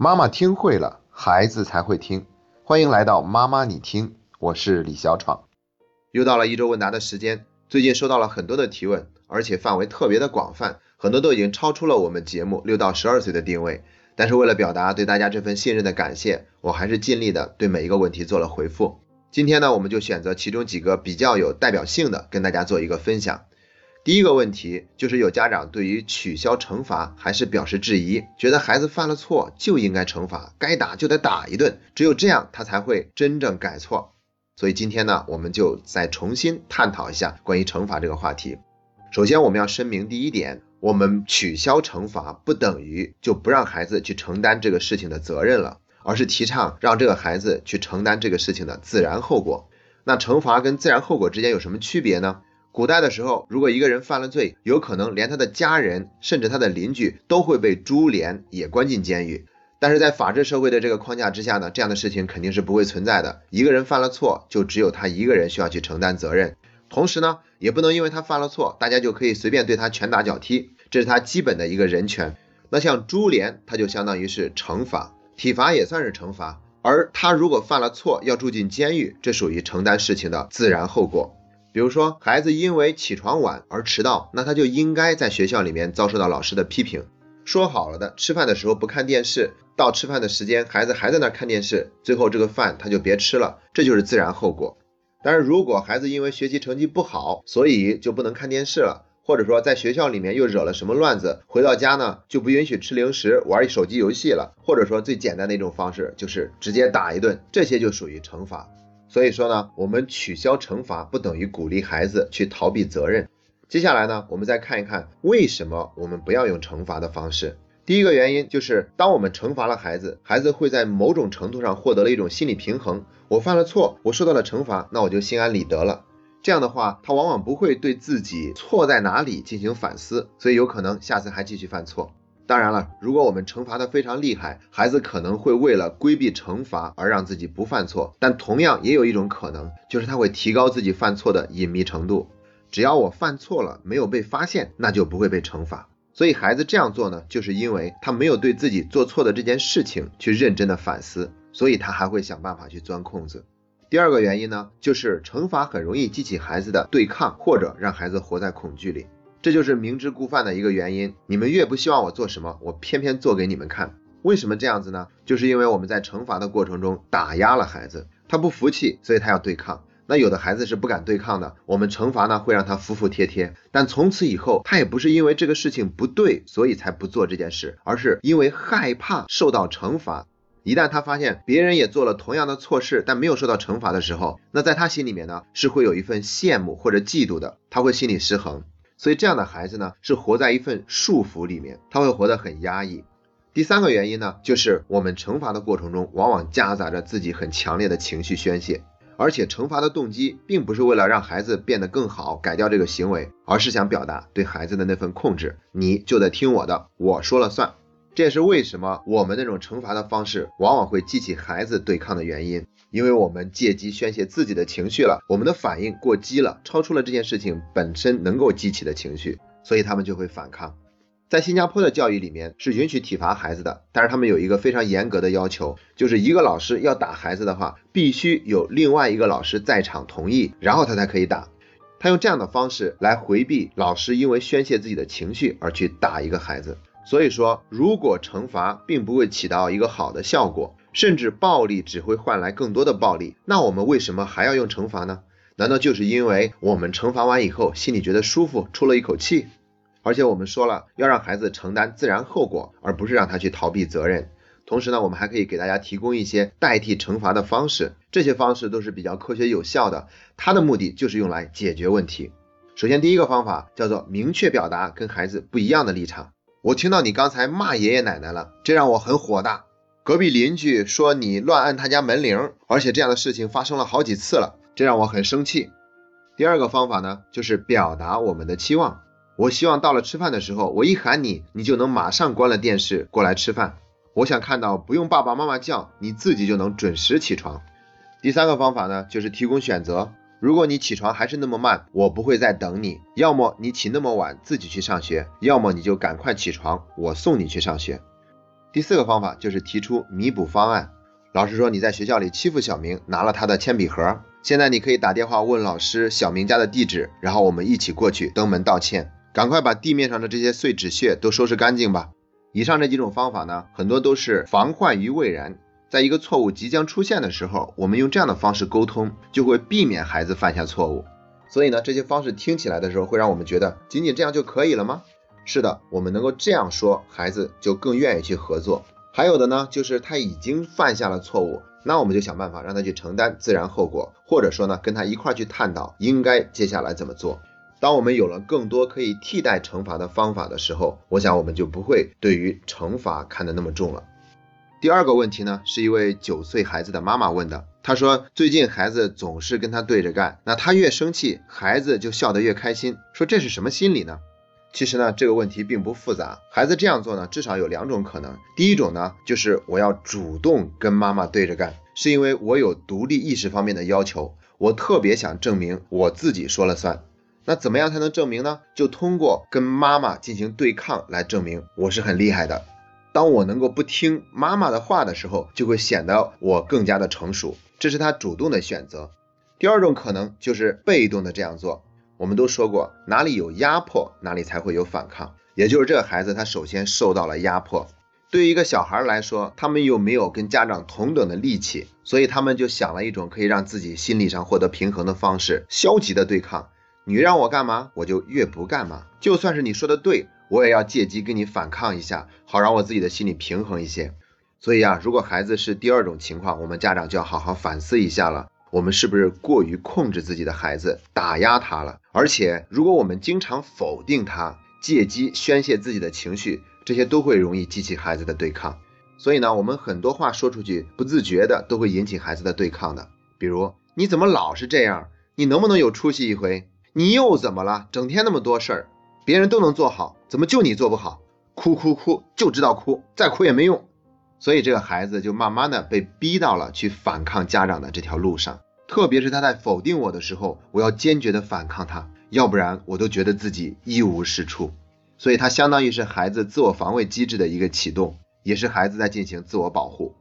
妈妈听会了，孩子才会听。欢迎来到妈妈你听，我是李小闯。又到了一周问答的时间，最近收到了很多的提问，而且范围特别的广泛，很多都已经超出了我们节目六到十二岁的定位。但是为了表达对大家这份信任的感谢，我还是尽力的对每一个问题做了回复。今天呢，我们就选择其中几个比较有代表性的，跟大家做一个分享。第一个问题就是有家长对于取消惩罚还是表示质疑，觉得孩子犯了错就应该惩罚，该打就得打一顿，只有这样他才会真正改错。所以今天呢，我们就再重新探讨一下关于惩罚这个话题。首先我们要声明第一点，我们取消惩罚不等于就不让孩子去承担这个事情的责任了，而是提倡让这个孩子去承担这个事情的自然后果。那惩罚跟自然后果之间有什么区别呢？古代的时候，如果一个人犯了罪，有可能连他的家人，甚至他的邻居都会被株连，也关进监狱。但是在法治社会的这个框架之下呢，这样的事情肯定是不会存在的。一个人犯了错，就只有他一个人需要去承担责任。同时呢，也不能因为他犯了错，大家就可以随便对他拳打脚踢，这是他基本的一个人权。那像株连，他就相当于是惩罚，体罚也算是惩罚。而他如果犯了错要住进监狱，这属于承担事情的自然后果。比如说，孩子因为起床晚而迟到，那他就应该在学校里面遭受到老师的批评。说好了的，吃饭的时候不看电视，到吃饭的时间，孩子还在那看电视，最后这个饭他就别吃了，这就是自然后果。但是如果孩子因为学习成绩不好，所以就不能看电视了，或者说在学校里面又惹了什么乱子，回到家呢就不允许吃零食，玩手机游戏了，或者说最简单的一种方式就是直接打一顿，这些就属于惩罚。所以说呢，我们取消惩罚不等于鼓励孩子去逃避责任。接下来呢，我们再看一看为什么我们不要用惩罚的方式。第一个原因就是，当我们惩罚了孩子，孩子会在某种程度上获得了一种心理平衡。我犯了错，我受到了惩罚，那我就心安理得了。这样的话，他往往不会对自己错在哪里进行反思，所以有可能下次还继续犯错。当然了，如果我们惩罚的非常厉害，孩子可能会为了规避惩罚而让自己不犯错。但同样也有一种可能，就是他会提高自己犯错的隐秘程度。只要我犯错了没有被发现，那就不会被惩罚。所以孩子这样做呢，就是因为他没有对自己做错的这件事情去认真的反思，所以他还会想办法去钻空子。第二个原因呢，就是惩罚很容易激起孩子的对抗，或者让孩子活在恐惧里。这就是明知故犯的一个原因。你们越不希望我做什么，我偏偏做给你们看。为什么这样子呢？就是因为我们在惩罚的过程中打压了孩子，他不服气，所以他要对抗。那有的孩子是不敢对抗的，我们惩罚呢会让他服服帖帖。但从此以后，他也不是因为这个事情不对，所以才不做这件事，而是因为害怕受到惩罚。一旦他发现别人也做了同样的错事，但没有受到惩罚的时候，那在他心里面呢是会有一份羡慕或者嫉妒的，他会心理失衡。所以这样的孩子呢，是活在一份束缚里面，他会活得很压抑。第三个原因呢，就是我们惩罚的过程中，往往夹杂着自己很强烈的情绪宣泄，而且惩罚的动机并不是为了让孩子变得更好，改掉这个行为，而是想表达对孩子的那份控制，你就得听我的，我说了算。这也是为什么我们那种惩罚的方式往往会激起孩子对抗的原因，因为我们借机宣泄自己的情绪了，我们的反应过激了，超出了这件事情本身能够激起的情绪，所以他们就会反抗。在新加坡的教育里面是允许体罚孩子的，但是他们有一个非常严格的要求，就是一个老师要打孩子的话，必须有另外一个老师在场同意，然后他才可以打。他用这样的方式来回避老师因为宣泄自己的情绪而去打一个孩子。所以说，如果惩罚并不会起到一个好的效果，甚至暴力只会换来更多的暴力，那我们为什么还要用惩罚呢？难道就是因为我们惩罚完以后心里觉得舒服，出了一口气？而且我们说了要让孩子承担自然后果，而不是让他去逃避责任。同时呢，我们还可以给大家提供一些代替惩罚的方式，这些方式都是比较科学有效的，它的目的就是用来解决问题。首先，第一个方法叫做明确表达跟孩子不一样的立场。我听到你刚才骂爷爷奶奶了，这让我很火大。隔壁邻居说你乱按他家门铃，而且这样的事情发生了好几次了，这让我很生气。第二个方法呢，就是表达我们的期望。我希望到了吃饭的时候，我一喊你，你就能马上关了电视过来吃饭。我想看到不用爸爸妈妈叫，你自己就能准时起床。第三个方法呢，就是提供选择。如果你起床还是那么慢，我不会再等你。要么你起那么晚自己去上学，要么你就赶快起床，我送你去上学。第四个方法就是提出弥补方案。老师说你在学校里欺负小明，拿了他的铅笔盒，现在你可以打电话问老师小明家的地址，然后我们一起过去登门道歉，赶快把地面上的这些碎纸屑都收拾干净吧。以上这几种方法呢，很多都是防患于未然。在一个错误即将出现的时候，我们用这样的方式沟通，就会避免孩子犯下错误。所以呢，这些方式听起来的时候，会让我们觉得仅仅这样就可以了吗？是的，我们能够这样说，孩子就更愿意去合作。还有的呢，就是他已经犯下了错误，那我们就想办法让他去承担自然后果，或者说呢，跟他一块去探讨应该接下来怎么做。当我们有了更多可以替代惩罚的方法的时候，我想我们就不会对于惩罚看得那么重了。第二个问题呢，是一位九岁孩子的妈妈问的。她说，最近孩子总是跟他对着干，那他越生气，孩子就笑得越开心。说这是什么心理呢？其实呢，这个问题并不复杂。孩子这样做呢，至少有两种可能。第一种呢，就是我要主动跟妈妈对着干，是因为我有独立意识方面的要求，我特别想证明我自己说了算。那怎么样才能证明呢？就通过跟妈妈进行对抗来证明我是很厉害的。当我能够不听妈妈的话的时候，就会显得我更加的成熟，这是他主动的选择。第二种可能就是被动的这样做。我们都说过，哪里有压迫，哪里才会有反抗。也就是这个孩子，他首先受到了压迫。对于一个小孩来说，他们又没有跟家长同等的力气，所以他们就想了一种可以让自己心理上获得平衡的方式：消极的对抗。你让我干嘛，我就越不干嘛。就算是你说的对。我也要借机跟你反抗一下，好让我自己的心里平衡一些。所以啊，如果孩子是第二种情况，我们家长就要好好反思一下了。我们是不是过于控制自己的孩子，打压他了？而且，如果我们经常否定他，借机宣泄自己的情绪，这些都会容易激起孩子的对抗。所以呢，我们很多话说出去，不自觉的都会引起孩子的对抗的。比如，你怎么老是这样？你能不能有出息一回？你又怎么了？整天那么多事儿。别人都能做好，怎么就你做不好？哭哭哭，就知道哭，再哭也没用。所以这个孩子就慢慢的被逼到了去反抗家长的这条路上。特别是他在否定我的时候，我要坚决的反抗他，要不然我都觉得自己一无是处。所以他相当于是孩子自我防卫机制的一个启动，也是孩子在进行自我保护。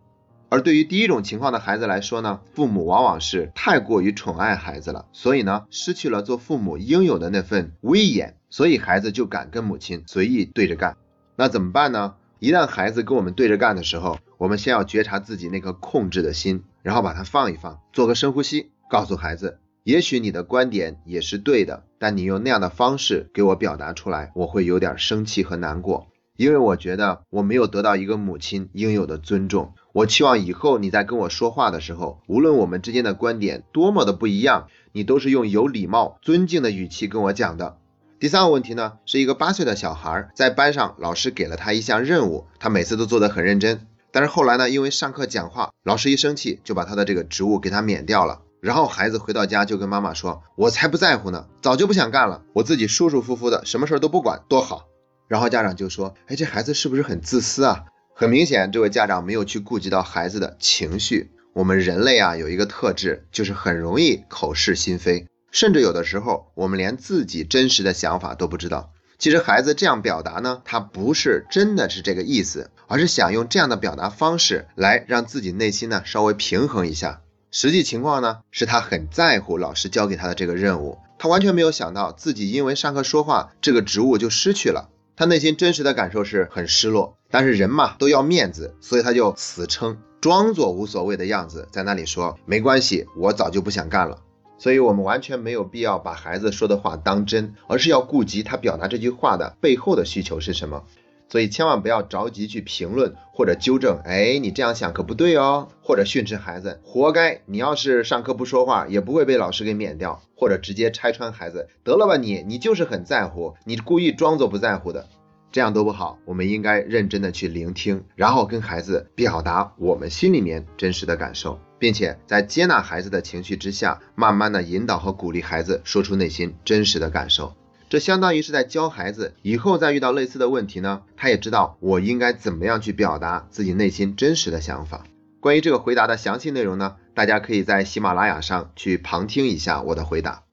而对于第一种情况的孩子来说呢，父母往往是太过于宠爱孩子了，所以呢，失去了做父母应有的那份威严，所以孩子就敢跟母亲随意对着干。那怎么办呢？一旦孩子跟我们对着干的时候，我们先要觉察自己那颗控制的心，然后把它放一放，做个深呼吸，告诉孩子，也许你的观点也是对的，但你用那样的方式给我表达出来，我会有点生气和难过。因为我觉得我没有得到一个母亲应有的尊重，我期望以后你在跟我说话的时候，无论我们之间的观点多么的不一样，你都是用有礼貌、尊敬的语气跟我讲的。第三个问题呢，是一个八岁的小孩在班上，老师给了他一项任务，他每次都做得很认真，但是后来呢，因为上课讲话，老师一生气就把他的这个职务给他免掉了。然后孩子回到家就跟妈妈说：“我才不在乎呢，早就不想干了，我自己舒舒服服的，什么事儿都不管，多好。”然后家长就说：“哎，这孩子是不是很自私啊？”很明显，这位家长没有去顾及到孩子的情绪。我们人类啊，有一个特质，就是很容易口是心非，甚至有的时候，我们连自己真实的想法都不知道。其实孩子这样表达呢，他不是真的是这个意思，而是想用这样的表达方式来让自己内心呢稍微平衡一下。实际情况呢，是他很在乎老师交给他的这个任务，他完全没有想到自己因为上课说话这个职务就失去了。他内心真实的感受是很失落，但是人嘛都要面子，所以他就死撑，装作无所谓的样子，在那里说没关系，我早就不想干了。所以我们完全没有必要把孩子说的话当真，而是要顾及他表达这句话的背后的需求是什么。所以千万不要着急去评论或者纠正，哎，你这样想可不对哦，或者训斥孩子，活该！你要是上课不说话，也不会被老师给免掉，或者直接拆穿孩子，得了吧你，你就是很在乎，你故意装作不在乎的，这样都不好。我们应该认真的去聆听，然后跟孩子表达我们心里面真实的感受，并且在接纳孩子的情绪之下，慢慢的引导和鼓励孩子说出内心真实的感受。这相当于是在教孩子以后再遇到类似的问题呢他也知道我应该怎么样去表达自己内心真实的想法。关于这个回答的详细内容呢大家可以在喜马拉雅上去旁听一下我的回答。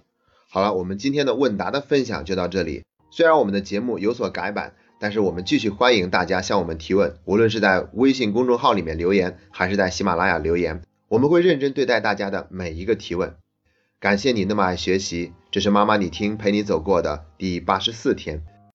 好了我们今天的问答的分享就到这里。虽然我们的节目有所改版但是我们继续欢迎大家向我们提问无论是在微信公众号里面留言还是在喜马拉雅留言我们会认真对待大家的每一个提问。感谢你那么爱学习这是妈妈你听陪你走过的第八十四天。